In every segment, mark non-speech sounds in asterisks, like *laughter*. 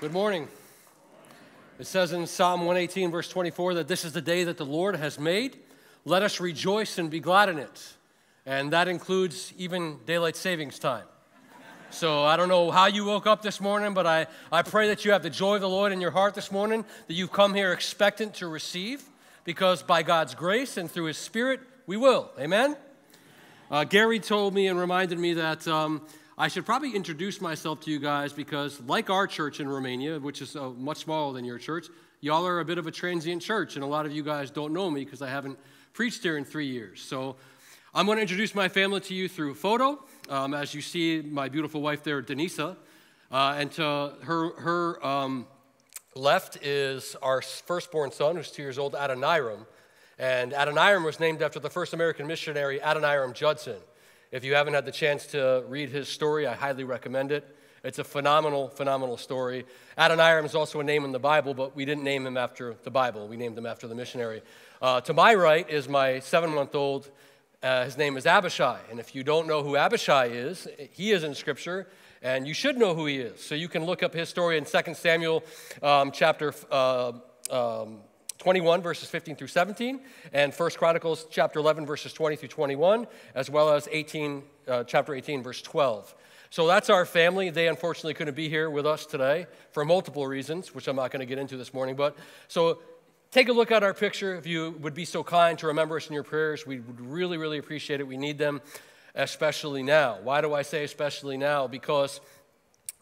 Good morning. It says in Psalm 118, verse 24, that this is the day that the Lord has made. Let us rejoice and be glad in it. And that includes even daylight savings time. So I don't know how you woke up this morning, but I, I pray that you have the joy of the Lord in your heart this morning, that you've come here expectant to receive, because by God's grace and through His Spirit, we will. Amen? Uh, Gary told me and reminded me that um, I should probably introduce myself to you guys because, like our church in Romania, which is uh, much smaller than your church, y'all are a bit of a transient church, and a lot of you guys don't know me because I haven't preached here in three years. So I'm going to introduce my family to you through photo. Um, as you see, my beautiful wife there, Denisa, uh, and to her, her um, left is our firstborn son, who's two years old, Adoniram. And Adoniram was named after the first American missionary, Adoniram Judson. If you haven't had the chance to read his story, I highly recommend it. It's a phenomenal, phenomenal story. Adoniram is also a name in the Bible, but we didn't name him after the Bible. We named him after the missionary. Uh, to my right is my seven month old. Uh, his name is Abishai. And if you don't know who Abishai is, he is in Scripture, and you should know who he is. So you can look up his story in 2 Samuel um, chapter uh, um, 21 verses 15 through 17 and 1 chronicles chapter 11 verses 20 through 21 as well as 18 uh, chapter 18 verse 12 so that's our family. They unfortunately couldn't be here with us today for multiple reasons which i'm not going to get into this morning but so take a look at our picture. If you would be so kind to remember us in your prayers we would really really appreciate it. We need them especially now. Why do i say especially now? Because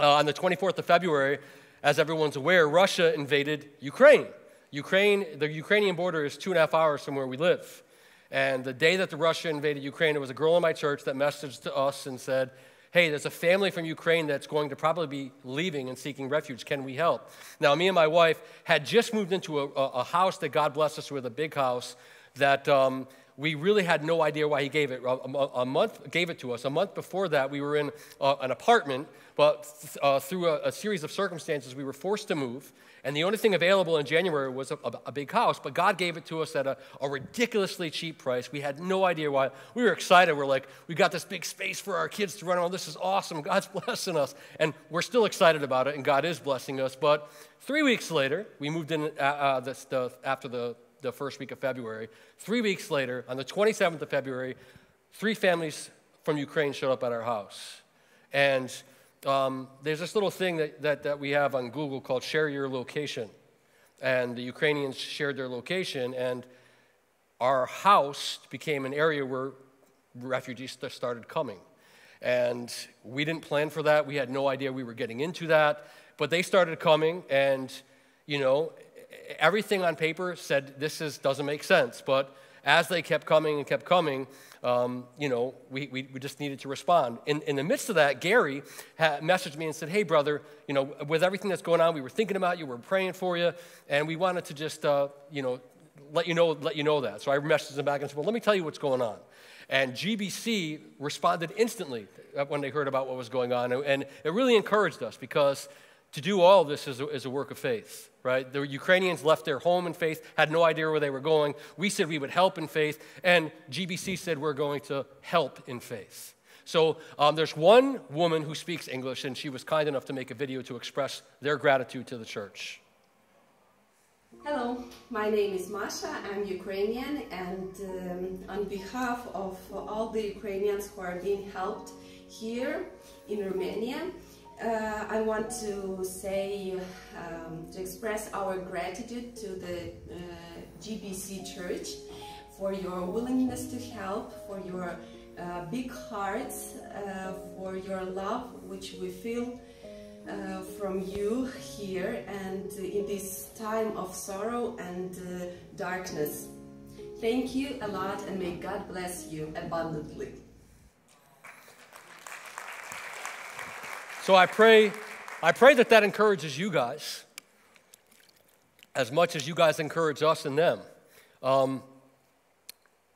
uh, on the 24th of february as everyone's aware russia invaded ukraine Ukraine, the Ukrainian border is two and a half hours from where we live. And the day that the Russia invaded Ukraine, there was a girl in my church that messaged to us and said, Hey, there's a family from Ukraine that's going to probably be leaving and seeking refuge. Can we help? Now, me and my wife had just moved into a, a house that God blessed us with, a big house that um, we really had no idea why He gave it. A, month gave it to us. A month before that, we were in uh, an apartment, but uh, through a, a series of circumstances, we were forced to move. And the only thing available in January was a, a, a big house, but God gave it to us at a, ridiculously cheap price. We had no idea why. We were excited. We're like, we got this big space for our kids to run around. This is awesome. God's *laughs* blessing us. And we're still excited about it, and God is blessing us. But three weeks later, we moved in uh, uh, after the, the first week of February. Three weeks later, on the 27th of February, three families from Ukraine showed up at our house. And um, there's this little thing that, that, that we have on Google called Share Your Location. And the Ukrainians shared their location, and our house became an area where refugees started coming. And we didn't plan for that. We had no idea we were getting into that. But they started coming, and, you know, everything on paper said this is, doesn't make sense. But as they kept coming and kept coming, um, you know, we, we, we, just needed to respond. In, in the midst of that, Gary messaged me and said, Hey, brother, you know, with everything that's going on, we were thinking about you, we are praying for you, and we wanted to just, uh, you know, let you know, let you know that. So I messaged him back and said, Well, let me tell you what's going on. And GBC responded instantly when they heard about what was going on. And it really encouraged us because to do all of this is a, is a work of faith, right? The Ukrainians left their home in faith, had no idea where they were going. We said we would help in faith, and GBC said we're going to help in faith. So um, there's one woman who speaks English, and she was kind enough to make a video to express their gratitude to the church. Hello, my name is Masha. I'm Ukrainian, and um, on behalf of all the Ukrainians who are being helped here in Romania, uh, I want to say, um, to express our gratitude to the uh, GBC Church for your willingness to help, for your uh, big hearts, uh, for your love, which we feel uh, from you here and in this time of sorrow and uh, darkness. Thank you a lot and may God bless you abundantly. So I pray, I pray that that encourages you guys as much as you guys encourage us and them. Um,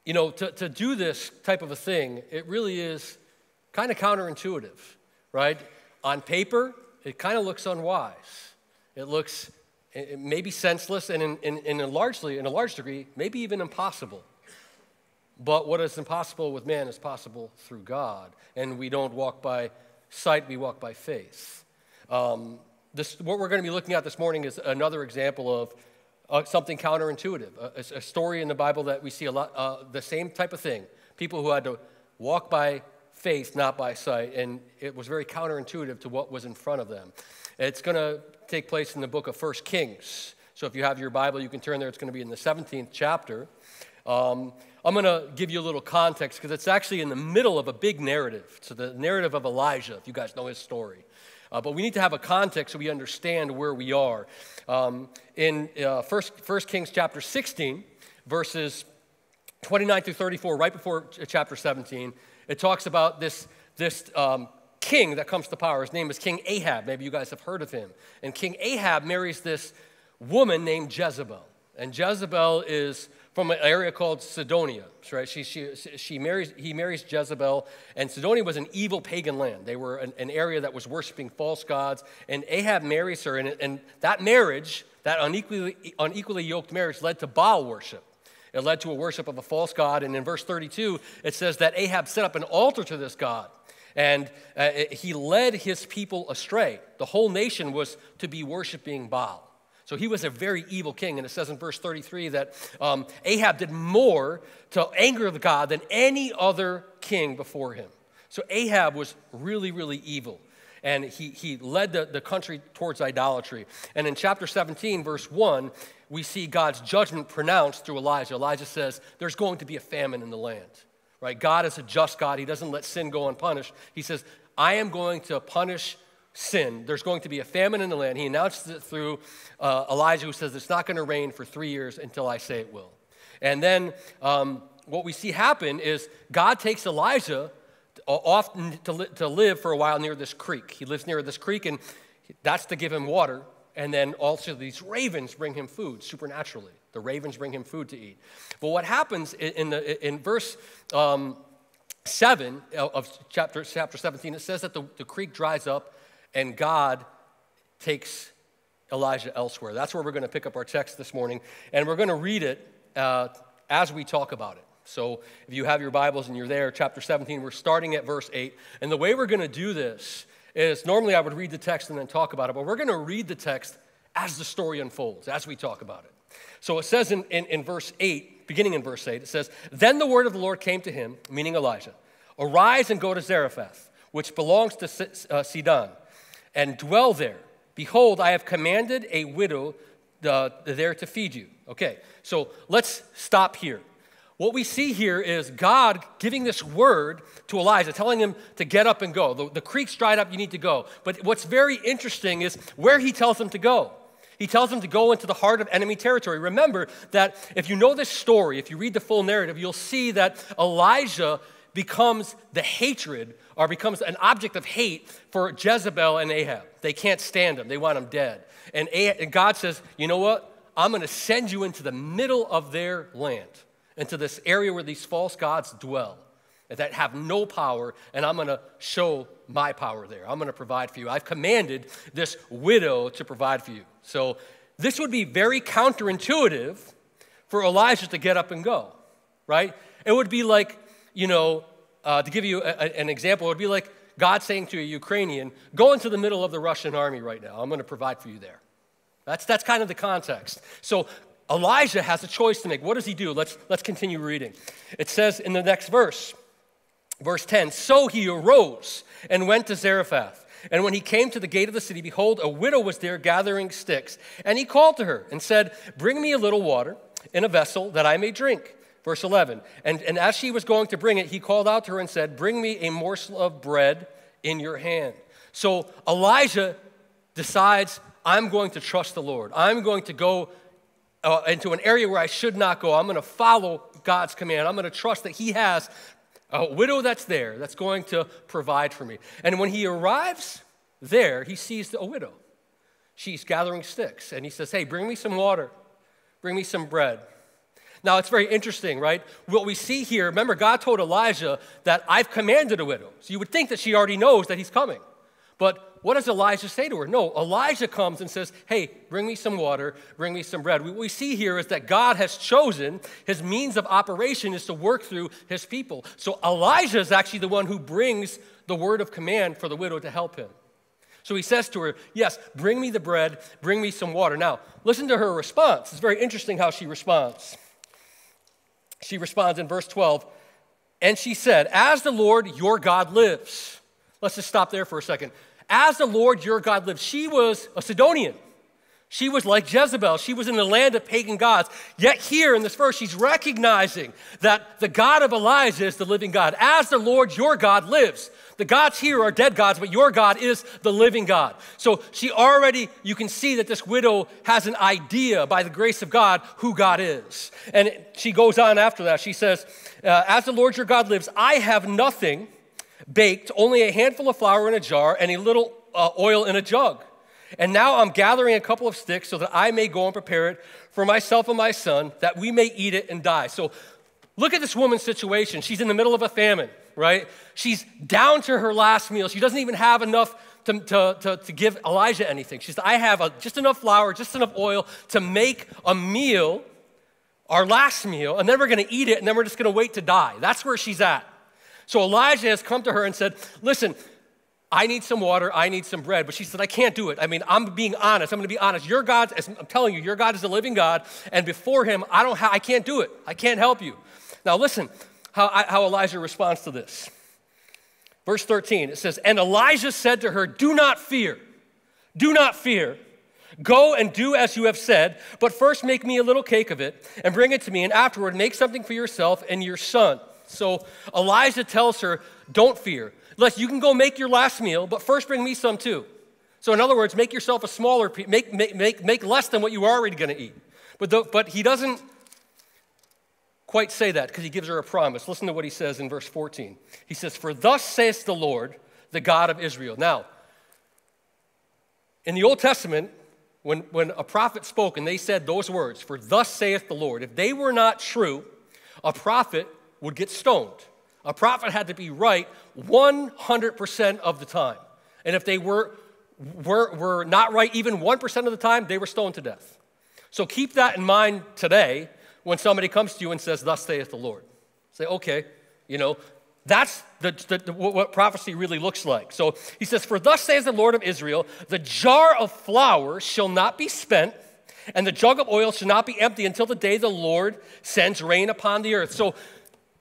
you know, to, to do this type of a thing, it really is kind of counterintuitive, right? On paper, it kind of looks unwise. It looks it maybe senseless and in, in, in, a largely, in a large degree, maybe even impossible. But what is impossible with man is possible through God. And we don't walk by sight, we walk by faith. Um, this, what we're going to be looking at this morning is another example of uh, something counterintuitive, a, a, story in the Bible that we see a lot, uh, the same type of thing. People who had to walk by faith, not by sight, and it was very counterintuitive to what was in front of them. It's going to take place in the book of First Kings. So if you have your Bible, you can turn there. It's going to be in the 17th chapter. Um, I'm going to give you a little context because it's actually in the middle of a big narrative. So the narrative of Elijah, if you guys know his story. Uh, but we need to have a context so we understand where we are. Um, in uh, First, First Kings chapter 16, verses 29 through 34, right before chapter 17, it talks about this, this um, king that comes to power. His name is King Ahab. Maybe you guys have heard of him. And King Ahab marries this woman named Jezebel. And Jezebel is from an area called Sidonia, right? She, she, she marries, he marries Jezebel, and Sidonia was an evil pagan land. They were an, an area that was worshiping false gods, and Ahab marries her, and, and that marriage, that unequally, unequally yoked marriage, led to Baal worship. It led to a worship of a false god, and in verse 32, it says that Ahab set up an altar to this god, and uh, he led his people astray. The whole nation was to be worshiping Baal. So he was a very evil king. And it says in verse 33 that um, Ahab did more to anger the God than any other king before him. So Ahab was really, really evil. And he, he led the, the country towards idolatry. And in chapter 17, verse 1, we see God's judgment pronounced through Elijah. Elijah says, There's going to be a famine in the land. Right? God is a just God. He doesn't let sin go unpunished. He says, I am going to punish sin. There's going to be a famine in the land. He announces it through uh, Elijah, who says, It's not going to rain for three years until I say it will. And then um, what we see happen is God takes Elijah off to, li- to live for a while near this creek. He lives near this creek, and that's to give him water. And then also these ravens bring him food supernaturally. The ravens bring him food to eat. But what happens in, the, in verse um, 7 of chapter, chapter 17, it says that the, the creek dries up and God takes Elijah elsewhere. That's where we're going to pick up our text this morning, and we're going to read it uh, as we talk about it. So if you have your Bibles and you're there, chapter 17, we're starting at verse 8. And the way we're going to do this is normally I would read the text and then talk about it, but we're going to read the text as the story unfolds, as we talk about it. So it says in, in, in verse 8, beginning in verse 8, it says, Then the word of the Lord came to him, meaning Elijah, Arise and go to Zarephath, which belongs to uh, Sidon and dwell there. Behold, I have commanded a widow uh, there to feed you. Okay, so let's stop here. What we see here is God giving this word to Elijah, telling him to get up and go. The, the creek's dried up, you need to go. But what's very interesting is where he tells him to go. He tells him to go into the heart of enemy territory. Remember that if you know this story, if you read the full narrative, you'll see that Elijah becomes the hatred or becomes an object of hate for Jezebel and Ahab. They can't stand him, they want him dead. And, God says, You know what? I'm going to send you into the middle of their land, into this area where these false gods dwell that have no power, and I'm going to show my power there. I'm going to provide for you. I've commanded this widow to provide for you. So, this would be very counterintuitive for Elijah to get up and go, right? It would be like you know, uh, to give you a, an example, it would be like God saying to a Ukrainian, go into the middle of the Russian army right now. I'm going to provide for you there. That's, that's kind of the context. So Elijah has a choice to make. What does he do? Let's, let's continue reading. It says in the next verse, verse 10 So he arose and went to Zarephath. And when he came to the gate of the city, behold, a widow was there gathering sticks. And he called to her and said, Bring me a little water in a vessel that I may drink. Verse 11, and, and as she was going to bring it, he called out to her and said, Bring me a morsel of bread in your hand. So Elijah decides, I'm going to trust the Lord. I'm going to go uh, into an area where I should not go. I'm going to follow God's command. I'm going to trust that He has a widow that's there that's going to provide for me. And when he arrives there, he sees a widow. She's gathering sticks, and he says, Hey, bring me some water, bring me some bread. Now, it's very interesting, right? What we see here, remember, God told Elijah that I've commanded a widow. So you would think that she already knows that he's coming. But what does Elijah say to her? No, Elijah comes and says, Hey, bring me some water, bring me some bread. What we see here is that God has chosen, his means of operation is to work through his people. So Elijah is actually the one who brings the word of command for the widow to help him. So he says to her, Yes, bring me the bread, bring me some water. Now, listen to her response. It's very interesting how she responds. She responds in verse 12, and she said, As the Lord your God lives. Let's just stop there for a second. As the Lord your God lives. She was a Sidonian. She was like Jezebel. She was in the land of pagan gods. Yet here in this verse, she's recognizing that the God of Elijah is the living God. As the Lord your God lives. The gods here are dead gods, but your God is the living God. So she already, you can see that this widow has an idea by the grace of God who God is. And she goes on after that. She says, uh, As the Lord your God lives, I have nothing baked, only a handful of flour in a jar and a little uh, oil in a jug. And now I'm gathering a couple of sticks so that I may go and prepare it for myself and my son, that we may eat it and die. So look at this woman's situation. She's in the middle of a famine, right? She's down to her last meal. She doesn't even have enough to, to, to, to give Elijah anything. She I have a, just enough flour, just enough oil to make a meal, our last meal, and then we're going to eat it, and then we're just going to wait to die. That's where she's at. So Elijah has come to her and said, Listen, I need some water, I need some bread. But she said, I can't do it. I mean, I'm being honest. I'm going to be honest. Your God, I'm telling you, your God is a living God, and before him, I don't ha- I can't do it. I can't help you. Now listen how, how Elijah responds to this. Verse 13, it says, And Elijah said to her, Do not fear. Do not fear. Go and do as you have said, but first make me a little cake of it and bring it to me, and afterward make something for yourself and your son. So Elijah tells her, Don't fear. Let you can go make your last meal, but first bring me some too. So, in other words, make yourself a smaller make, make, make, make less than what you are already going to eat. But, the, but he doesn't quite say that because he gives her a promise. Listen to what he says in verse 14. He says, For thus saith the Lord, the God of Israel. Now, in the Old Testament, when, when a prophet spoke and they said those words, For thus saith the Lord, if they were not true, a prophet would get stoned. A prophet had to be right 100% of the time. And if they were, were, were not right even 1% of the time, they were stoned to death. So keep that in mind today when somebody comes to you and says, Thus saith the Lord. Say, okay, you know, that's the, the, what prophecy really looks like. So he says, For thus says the Lord of Israel, the jar of flour shall not be spent, and the jug of oil shall not be empty until the day the Lord sends rain upon the earth. So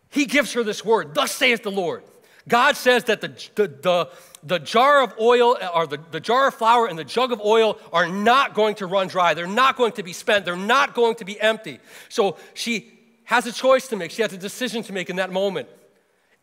he gives her this word, thus saith the Lord. God says that the, the, the, the jar of oil or the, the jar of flour and the jug of oil are not going to run dry. They're not going to be spent. They're not going to be empty. So she has a choice to make. She has a decision to make in that moment.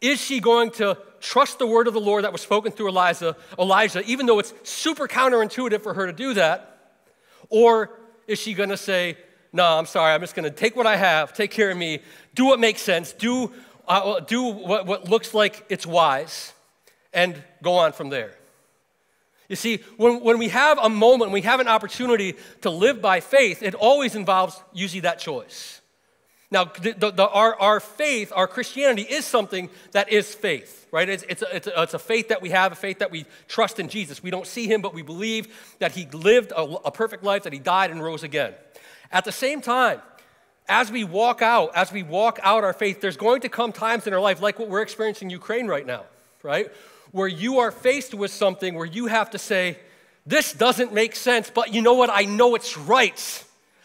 Is she going to trust the word of the Lord that was spoken through Elijah, Elijah, even though it's super counterintuitive for her to do that? Or is she going to say, no, I'm sorry, I'm just going to take what I have, take care of me, do what makes sense, do, uh, do what, what looks like it's wise, and go on from there. You see, when, when we have a moment, we have an opportunity to live by faith, it always involves usually that choice. Now, the, the, the, our, our faith, our Christianity is something that is faith, right? It's, it's, a, it's, a, it's, a, faith that we have, a faith that we trust in Jesus. We don't see him, but we believe that he lived a, a perfect life, that he died and rose again. At the same time, as we walk out, as we walk out our faith, there's going to come times in our life, like what we're experiencing in Ukraine right now, right? Where you are faced with something where you have to say, This doesn't make sense, but you know what? I know it's right.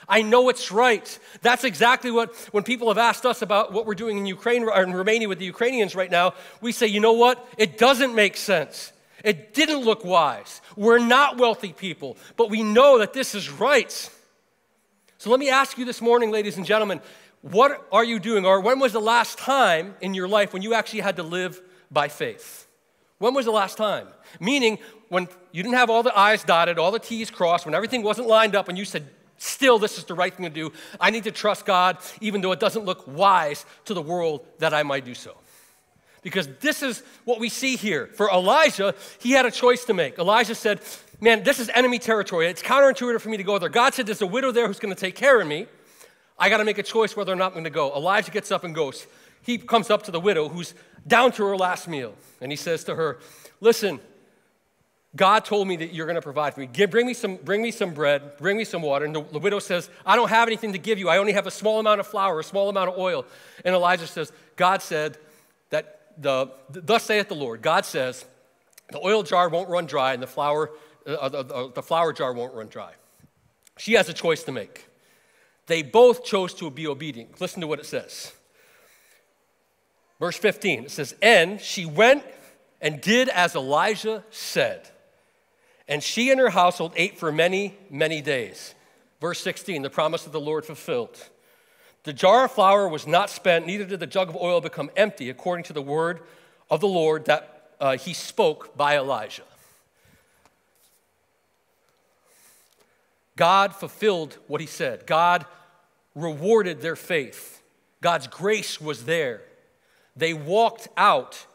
I know it's right. That's exactly what, when people have asked us about what we're doing in Ukraine or in Romania with the Ukrainians right now, we say, you know what? It doesn't make sense. It didn't look wise. We're not wealthy people, but we know that this is right. So let me ask you this morning, ladies and gentlemen, what are you doing? Or when was the last time in your life when you actually had to live by faith? When was the last time? Meaning, when you didn't have all the I's dotted, all the T's crossed, when everything wasn't lined up, and you said, Still, this is the right thing to do. I need to trust God, even though it doesn't look wise to the world that I might do so. Because this is what we see here. For Elijah, he had a choice to make. Elijah said, man, this is enemy territory. It's counterintuitive for me to go there. God said there's a widow there who's going to take care of me. I got to make a choice whether or not I'm going to go. Elijah gets up and goes. He comes up to the widow who's down to her last meal. And he says to her, Listen, God told me that you're going to provide for me. Give, bring, me some, bring me some bread, bring me some water. And the, the widow says, I don't have anything to give you. I only have a small amount of flour, a small amount of oil. And Elijah says, God said that, the, thus saith the Lord, God says, The oil jar won't run dry, and the flour, uh, the, the flour jar won't run dry. She has a choice to make. They both chose to be obedient. Listen to what it says. Verse 15, it says, And she went and did as Elijah said. And she and her household ate for many, many days. Verse 16, the promise of the Lord fulfilled. The jar of flour was not spent, neither did the jug of oil become empty, according to the word of the Lord that uh, he spoke by Elijah. God fulfilled what he said. God rewarded their faith. God's grace was there. They walked out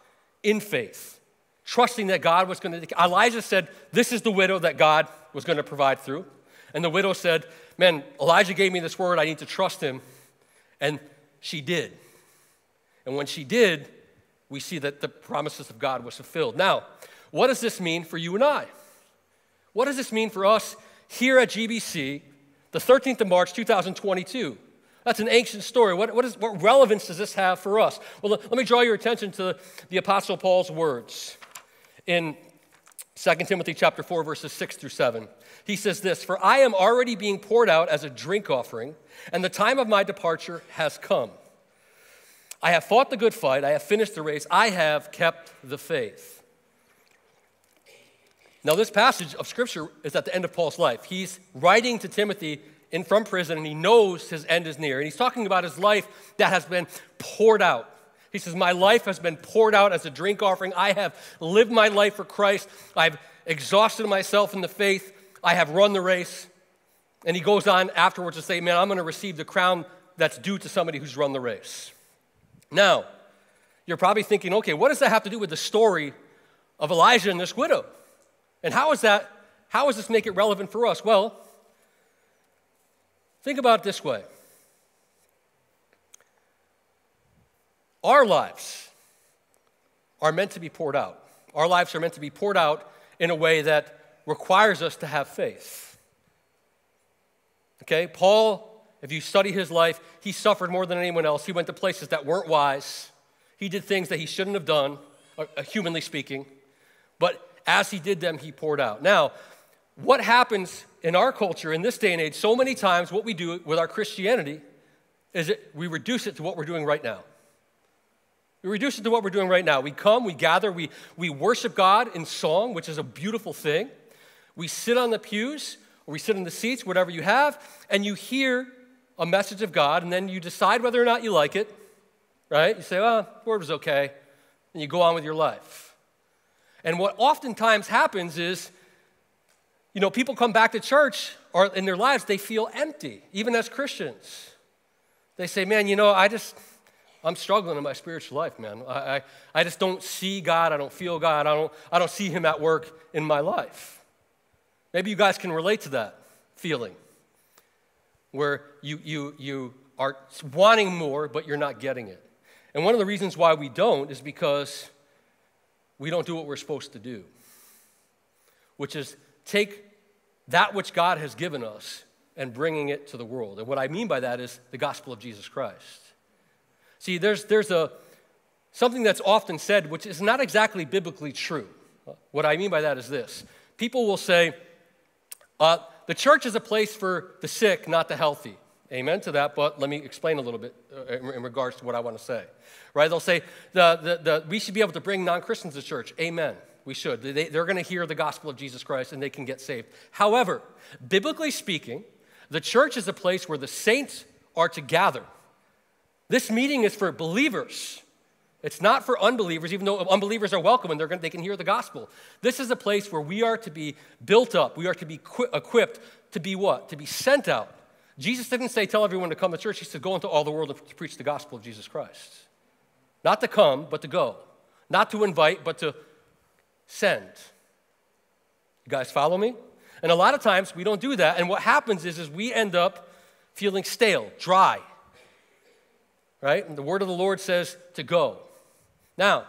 in faith, trusting that God was going to. Elijah said, This is the widow that God was going to provide through. And the widow said, Man, Elijah gave me this word. I need to trust him. And she did. And when she did, we see that the promises of God was fulfilled. Now, what does this mean for you and I? What does this mean for us here at GBC, the 13th of March, 2022? That's an ancient story. What, what, is, what relevance does this have for us? Well, let, me draw your attention to the Apostle Paul's words in 2 Timothy chapter 4, verses 6 through 7. He says this For I am already being poured out as a drink offering, and the time of my departure has come. I have fought the good fight, I have finished the race, I have kept the faith. Now, this passage of scripture is at the end of Paul's life. He's writing to Timothy in from prison and he knows his end is near. And he's talking about his life that has been poured out. He says, My life has been poured out as a drink offering. I have lived my life for Christ. I've exhausted myself in the faith. I have run the race. And he goes on afterwards to say, Man, I'm going to receive the crown that's due to somebody who's run the race. Now, you're probably thinking, okay, what does that have to do with the story of Elijah and this widow? And how is that, how does this make it relevant for us? Well, Think about it this way our lives are meant to be poured out. Our lives are meant to be poured out in a way that requires us to have faith. Okay, Paul, if you study his life, he suffered more than anyone else. He went to places that weren't wise. He did things that he shouldn't have done, uh, humanly speaking. But as he did them, he poured out. Now, what happens in our culture in this day and age, so many times what we do with our Christianity is that we reduce it to what we're doing right now. We reduce it to what we're doing right now. We come, we gather, we, we worship God in song, which is a beautiful thing. We sit on the pews, or we sit in the seats, whatever you have, and you hear a message of God, and then you decide whether or not you like it, right? You say, well, the word was okay, and you go on with your life. And what oftentimes happens is you know, people come back to church or in their lives, they feel empty, even as Christians. They say, man, you know, I just, I'm struggling in my spiritual life, man. I, I, I just don't see God. I don't feel God. I don't, I don't see Him at work in my life. Maybe you guys can relate to that feeling where you, you, you are wanting more, but you're not getting it. And one of the reasons why we don't is because we don't do what we're supposed to do, which is take that which God has given us and bringing it to the world. And what I mean by that is the gospel of Jesus Christ. See, there's, there's a, something that's often said which is not exactly biblically true. What I mean by that is this people will say, uh, the church is a place for the sick, not the healthy. Amen to that, but let me explain a little bit uh, in regards to what I want to say. Right? They'll say the, the, the, we should be able to bring non Christians to church. Amen. We should. They, they're going to hear the gospel of Jesus Christ and they can get saved. However, biblically speaking, the church is a place where the saints are to gather. This meeting is for believers. It's not for unbelievers, even though unbelievers are welcome and going, they can hear the gospel. This is a place where we are to be built up. We are to be equipped to be what? To be sent out. Jesus didn't say, tell everyone to come to church. He said, go into all the world and preach the gospel of Jesus Christ. Not to come, but to go. Not to invite, but to send. You guys follow me? And a lot of times we don't do that. And what happens is, is we end up feeling stale, dry. Right? And the word of the Lord says to go. Now,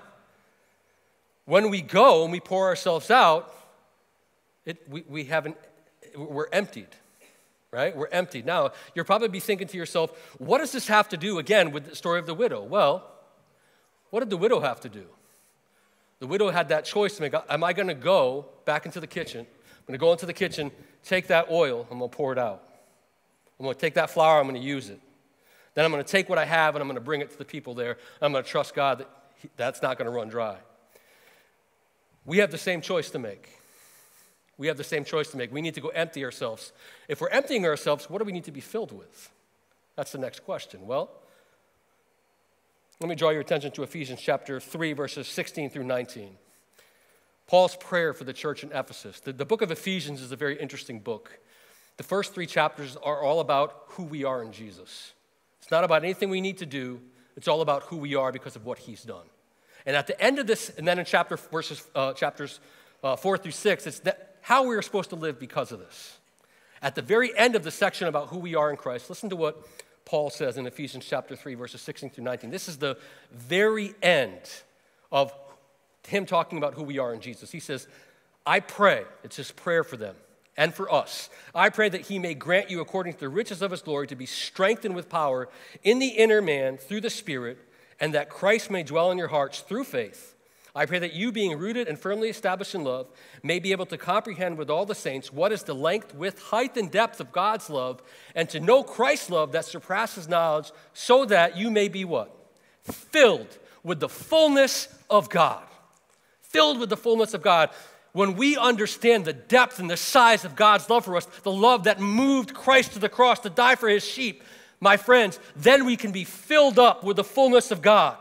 when we go and we pour ourselves out, it, we, we haven't, we're emptied, right? We're empty. Now, you'll probably be thinking to yourself, what does this have to do, again, with the story of the widow? Well, what did the widow have to do? The widow had that choice to make. Am I going to go back into the kitchen? I'm going to go into the kitchen, take that oil, I'm going to pour it out. I'm going to take that flour, I'm going to use it. Then I'm going to take what I have and I'm going to bring it to the people there. I'm going to trust God that he, that's not going to run dry. We have the same choice to make. We have the same choice to make. We need to go empty ourselves. If we're emptying ourselves, what do we need to be filled with? That's the next question. Well, let me draw your attention to Ephesians chapter 3, verses 16 through 19. Paul's prayer for the church in Ephesus. The, the book of Ephesians is a very interesting book. The first three chapters are all about who we are in Jesus. It's not about anything we need to do, it's all about who we are because of what he's done. And at the end of this, and then in chapter, verses, uh, chapters uh, 4 through 6, it's that, how we are supposed to live because of this. At the very end of the section about who we are in Christ, listen to what Paul says in Ephesians chapter 3, verses 16 through 19. This is the very end of him talking about who we are in Jesus. He says, I pray, it's his prayer for them and for us. I pray that he may grant you, according to the riches of his glory, to be strengthened with power in the inner man through the Spirit, and that Christ may dwell in your hearts through faith I pray that you, being rooted and firmly established in love, may be able to comprehend with all the saints what is the length, width, height, and depth of God's love, and to know Christ's love that surpasses knowledge, so that you may be what? Filled with the fullness of God. Filled with the fullness of God. When we understand the depth and the size of God's love for us, the love that moved Christ to the cross to die for his sheep, my friends, then we can be filled up with the fullness of God.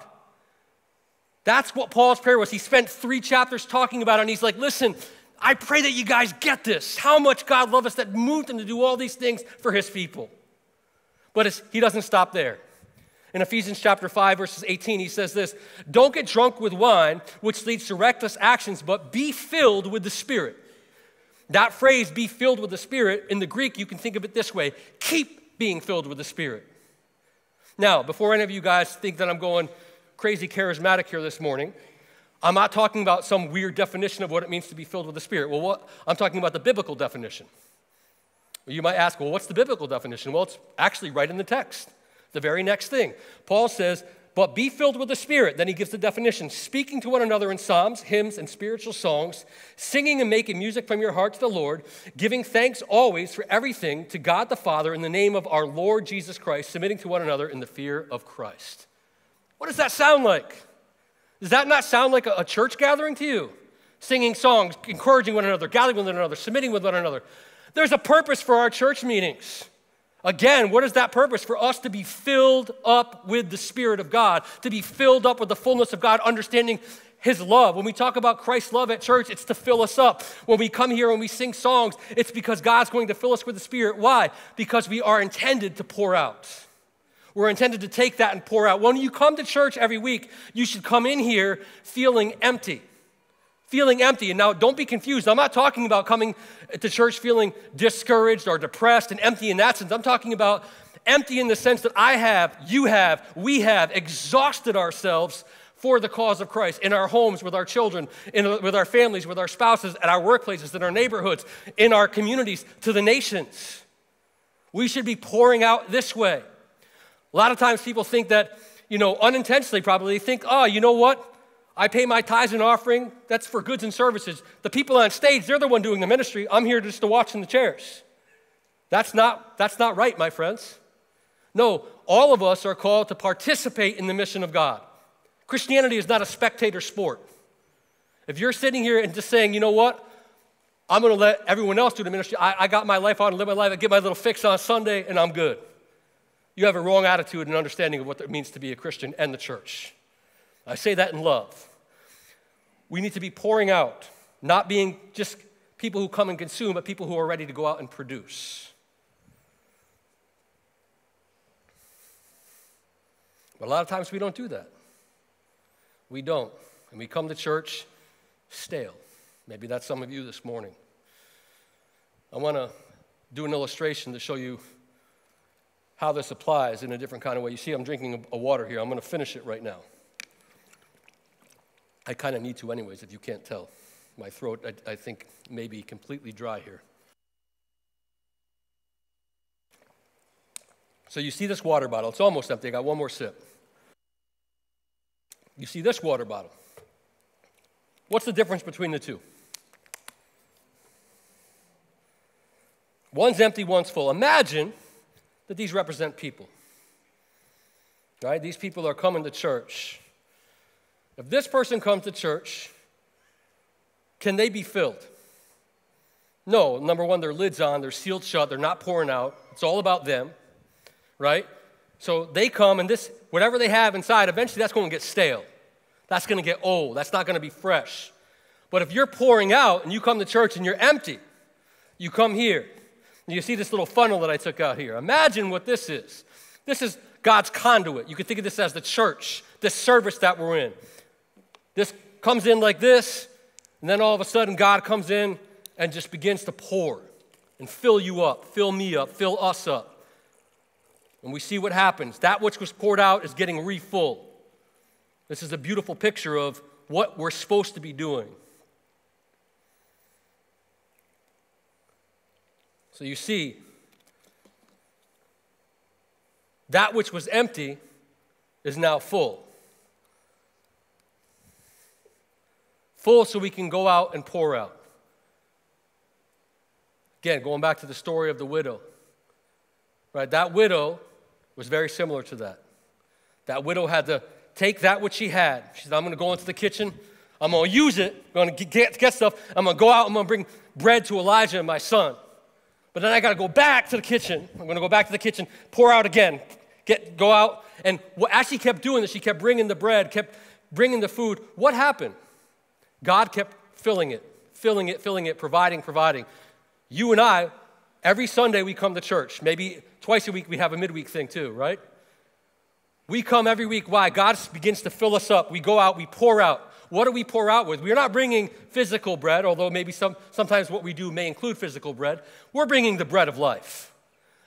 That's what Paul's prayer was. He spent three chapters talking about it, and he's like, listen, I pray that you guys get this. How much God loved us that moved him to do all these things for his people. But he doesn't stop there. In Ephesians chapter 5, verses 18, he says this Don't get drunk with wine, which leads to reckless actions, but be filled with the Spirit. That phrase, be filled with the Spirit, in the Greek, you can think of it this way keep being filled with the Spirit. Now, before any of you guys think that I'm going crazy charismatic here this morning. I'm not talking about some weird definition of what it means to be filled with the Spirit. Well, what, I'm talking about the biblical definition. You might ask, well, what's the biblical definition? Well, it's actually right in the text. The very next thing. Paul says, but be filled with the Spirit. Then he gives the definition speaking to one another in psalms, hymns, and spiritual songs, singing and making music from your heart to the Lord, giving thanks always for everything to God the Father in the name of our Lord Jesus Christ, submitting to one another in the fear of Christ. What does that sound like? Does that not sound like a, church gathering to you? Singing songs, encouraging one another, gathering with one another, submitting with one another. There's a purpose for our church meetings. Again, what is that purpose? For us to be filled up with the Spirit of God, to be filled up with the fullness of God, understanding His love. When we talk about Christ's love at church, it's to fill us up. When we come here and we sing songs, it's because God's going to fill us with the Spirit. Why? Because we are intended to pour out. We're intended to take that and pour out. When you come to church every week, you should come in here feeling empty. Feeling empty. And now don't be confused. I'm not talking about coming to church feeling discouraged or depressed and empty in that sense. I'm talking about empty in the sense that I have, you have, we have exhausted ourselves for the cause of Christ in our homes, with our children, in, with our families, with our spouses, at our workplaces, in our neighborhoods, in our communities, to the nations. We should be pouring out this way. A lot of times people think that, you know, unintentionally probably think, oh, you know what? I pay my tithes and offering. That's for goods and services. The people on stage, they're the one doing the ministry. I'm here just to watch in the chairs. That's not, that's not right, my friends. No, all of us are called to participate in the mission of God. Christianity is not a spectator sport. If you're sitting here and just saying, you know what, I'm going to let everyone else do the ministry, I, I got my life on, live my life, I get my little fix on Sunday, and I'm good you have a wrong attitude and understanding of what it means to be a Christian and the church. I say that in love. We need to be pouring out, not being just people who come and consume, but people who are ready to go out and produce. But a lot of times we don't do that. We don't. And we come to church stale. Maybe that's some of you this morning. I want to do an illustration to show you how this applies in a different kind of way. You see, I'm drinking a, water here. I'm going to finish it right now. I kind of need to, anyways, if you can't tell. My throat, I, I think, may be completely dry here. So you see this water bottle. It's almost empty. I got one more sip. You see this water bottle. What's the difference between the two? One's empty, one's full. Imagine that these represent people. Right? These people are coming to church. If this person comes to church, can they be filled? No, number one, their lid's on, they're sealed shut, they're not pouring out. It's all about them, right? So they come, and this, whatever they have inside, eventually that's going to get stale. That's going to get old. That's not going to be fresh. But if you're pouring out and you come to church and you're empty, you come here. You see this little funnel that I took out here. Imagine what this is. This is God's conduit. You can think of this as the church, this service that we're in. This comes in like this, and then all of a sudden God comes in and just begins to pour and fill you up, fill me up, fill us up. And we see what happens. That which was poured out is getting refull. This is a beautiful picture of what we're supposed to be doing. So you see, that which was empty is now full. Full so we can go out and pour out. Again, going back to the story of the widow. Right? That widow was very similar to that. That widow had to take that which she had. She said, I'm going to go into the kitchen. I'm going to use it. I'm going to get, get stuff. I'm going to go out. I'm going to bring bread to Elijah and my son. But then I got to go back to the kitchen. I'm going to go back to the kitchen, pour out again, get, go out. And what, as she kept doing this, she kept bringing the bread, kept bringing the food. What happened? God kept filling it, filling it, filling it, providing, providing. You and I, every Sunday we come to church. Maybe twice a week we have a midweek thing too, right? We come every week. Why? God begins to fill us up. We go out, we pour out. What do we pour out with? We're not bringing physical bread, although maybe some, sometimes what we do may include physical bread. We're bringing the bread of life.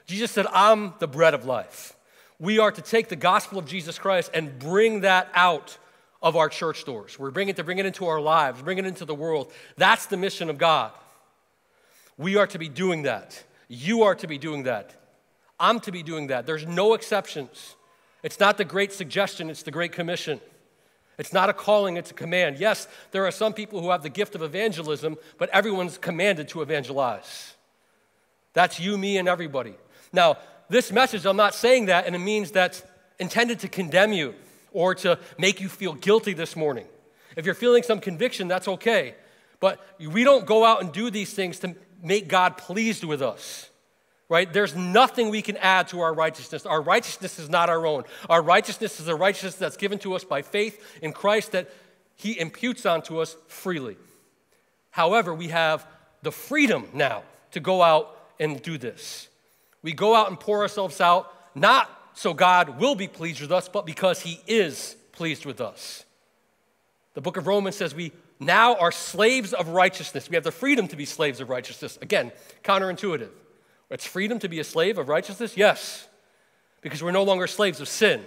Jesus said, I'm the bread of life. We are to take the gospel of Jesus Christ and bring that out of our church doors. We're bringing it to bring it into our lives, bring it into the world. That's the mission of God. We are to be doing that. You are to be doing that. I'm to be doing that. There's no exceptions. It's not the great suggestion, it's the great commission. It's not a calling, it's a command. Yes, there are some people who have the gift of evangelism, but everyone's commanded to evangelize. That's you, me, and everybody. Now, this message, I'm not saying that, and it means that's intended to condemn you or to make you feel guilty this morning. If you're feeling some conviction, that's okay. But we don't go out and do these things to make God pleased with us. Right? There's nothing we can add to our righteousness. Our righteousness is not our own. Our righteousness is a righteousness that's given to us by faith in Christ that He imputes onto us freely. However, we have the freedom now to go out and do this. We go out and pour ourselves out, not so God will be pleased with us, but because He is pleased with us. The book of Romans says we now are slaves of righteousness. We have the freedom to be slaves of righteousness. Again, counterintuitive. It's freedom to be a slave of righteousness? Yes, because we're no longer slaves of sin.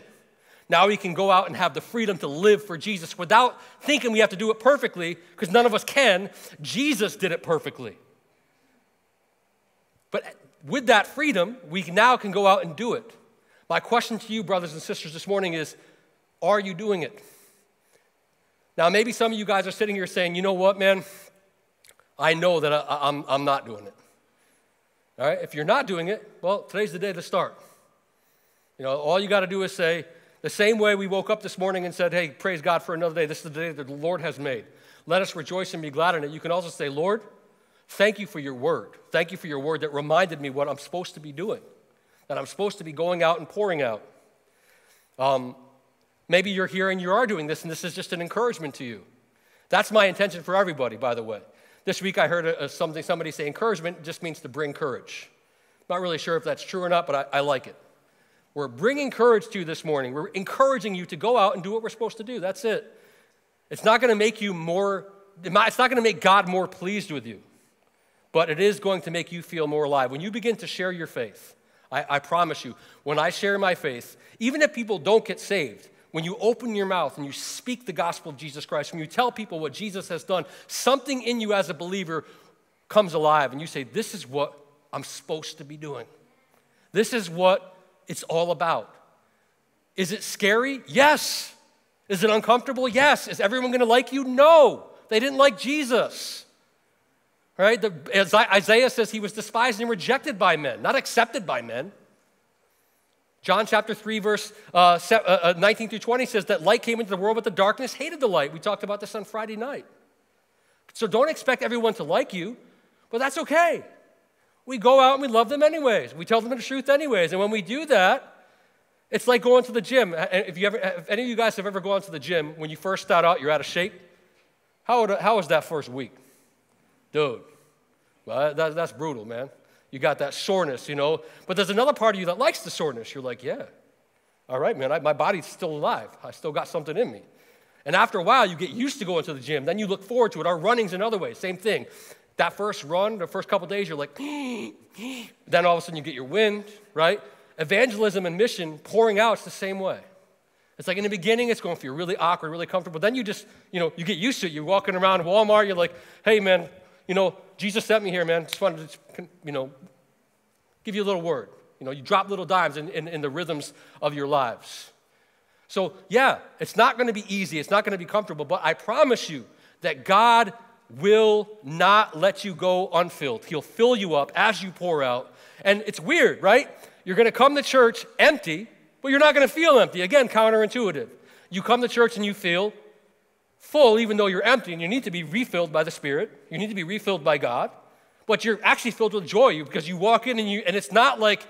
Now we can go out and have the freedom to live for Jesus without thinking we have to do it perfectly, because none of us can. Jesus did it perfectly. But with that freedom, we now can go out and do it. My question to you, brothers and sisters, this morning is Are you doing it? Now, maybe some of you guys are sitting here saying, you know what, man? I know that I, I'm, I'm not doing it. All right, if you're not doing it, well, today's the day to start. You know, all you got to do is say, the same way we woke up this morning and said, hey, praise God for another day. This is the day that the Lord has made. Let us rejoice and be glad in it. You can also say, Lord, thank you for your word. Thank you for your word that reminded me what I'm supposed to be doing, that I'm supposed to be going out and pouring out. Um, Maybe you're here and you are doing this, and this is just an encouragement to you. That's my intention for everybody, by the way. This week I heard a, a something, somebody say encouragement just means to bring courage. Not really sure if that's true or not, but I, I like it. We're bringing courage to you this morning. We're encouraging you to go out and do what we're supposed to do. That's it. It's not going to make you more, it's not going to make God more pleased with you, but it is going to make you feel more alive. When you begin to share your faith, I, I promise you, when I share my faith, even if people don't get saved, when you open your mouth and you speak the gospel of Jesus Christ, when you tell people what Jesus has done, something in you as a believer comes alive and you say, This is what I'm supposed to be doing. This is what it's all about. Is it scary? Yes. Is it uncomfortable? Yes. Is everyone going to like you? No. They didn't like Jesus. Right? The, as Isaiah says, he was despised and rejected by men, not accepted by men. John chapter 3, verse uh, uh, uh 19 through 20 says that light came into the world, but the darkness hated the light. We talked about this on Friday night. So don't expect everyone to like you, but that's okay. We go out and we love them anyways. We tell them the truth anyways. And when we do that, it's like going to the gym. If, you ever, if any of you guys have ever gone to the gym, when you first start out, you're out of shape. How, would, how was that first week? Dude, well, that, that's brutal, man. You got that soreness, you know. But there's another part of you that likes the soreness. You're like, yeah, all right, man, I, my body's still alive. I still got something in me. And after a while, you get used to going to the gym. Then you look forward to it. Our running's another way, same thing. That first run, the first couple days, you're like, *gasps* then all of a sudden you get your wind, right? Evangelism and mission pouring out, it's the same way. It's like in the beginning, it's going to feel really awkward, really comfortable. Then you just, you know, you get used to it. You're walking around Walmart, you're like, hey, man, you know, Jesus sent me here, man. Just wanted to, you know, give you a little word. You know, you drop little dimes in, in, in the rhythms of your lives. So, yeah, it's not going to be easy. It's not going to be comfortable, but I promise you that God will not let you go unfilled. He'll fill you up as you pour out. And it's weird, right? You're going to come to church empty, but you're not going to feel empty. Again, counterintuitive. You come to church and you feel full, even though you're empty, and you need to be refilled by the Spirit. You need to be refilled by God. But you're actually filled with joy because you walk in and you, and it's not like,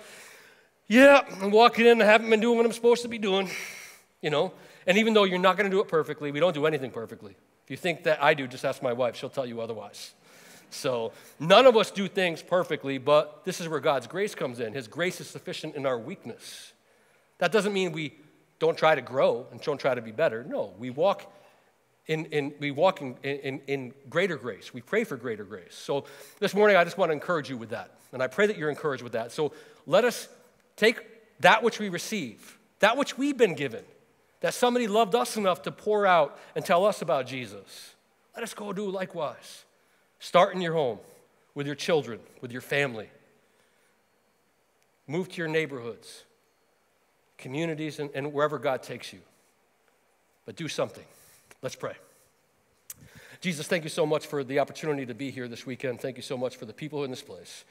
yeah, I'm walking in, I haven't been doing what I'm supposed to be doing, you know. And even though you're not going to do it perfectly, we don't do anything perfectly. If you think that I do, just ask my wife, she'll tell you otherwise. So, none of us do things perfectly, but this is where God's grace comes in. His grace is sufficient in our weakness. That doesn't mean we don't try to grow and don't try to be better. No, we walk in, in, we walk in, in, in greater grace. We pray for greater grace. So this morning, I just want to encourage you with that. And I pray that you're encouraged with that. So let us take that which we receive, that which we've been given, that somebody loved us enough to pour out and tell us about Jesus. Let us go do likewise. Start in your home, with your children, with your family. Move to your neighborhoods, communities, and, and wherever God takes you. But do something. Let's pray. Jesus, thank you so much for the opportunity to be here this weekend. Thank you so much for the people in this place.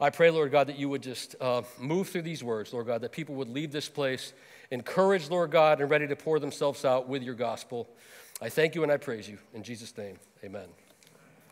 I pray, Lord God, that you would just uh, move through these words, Lord God, that people would leave this place encouraged, Lord God, and ready to pour themselves out with your gospel. I thank you and I praise you. In Jesus' name, amen.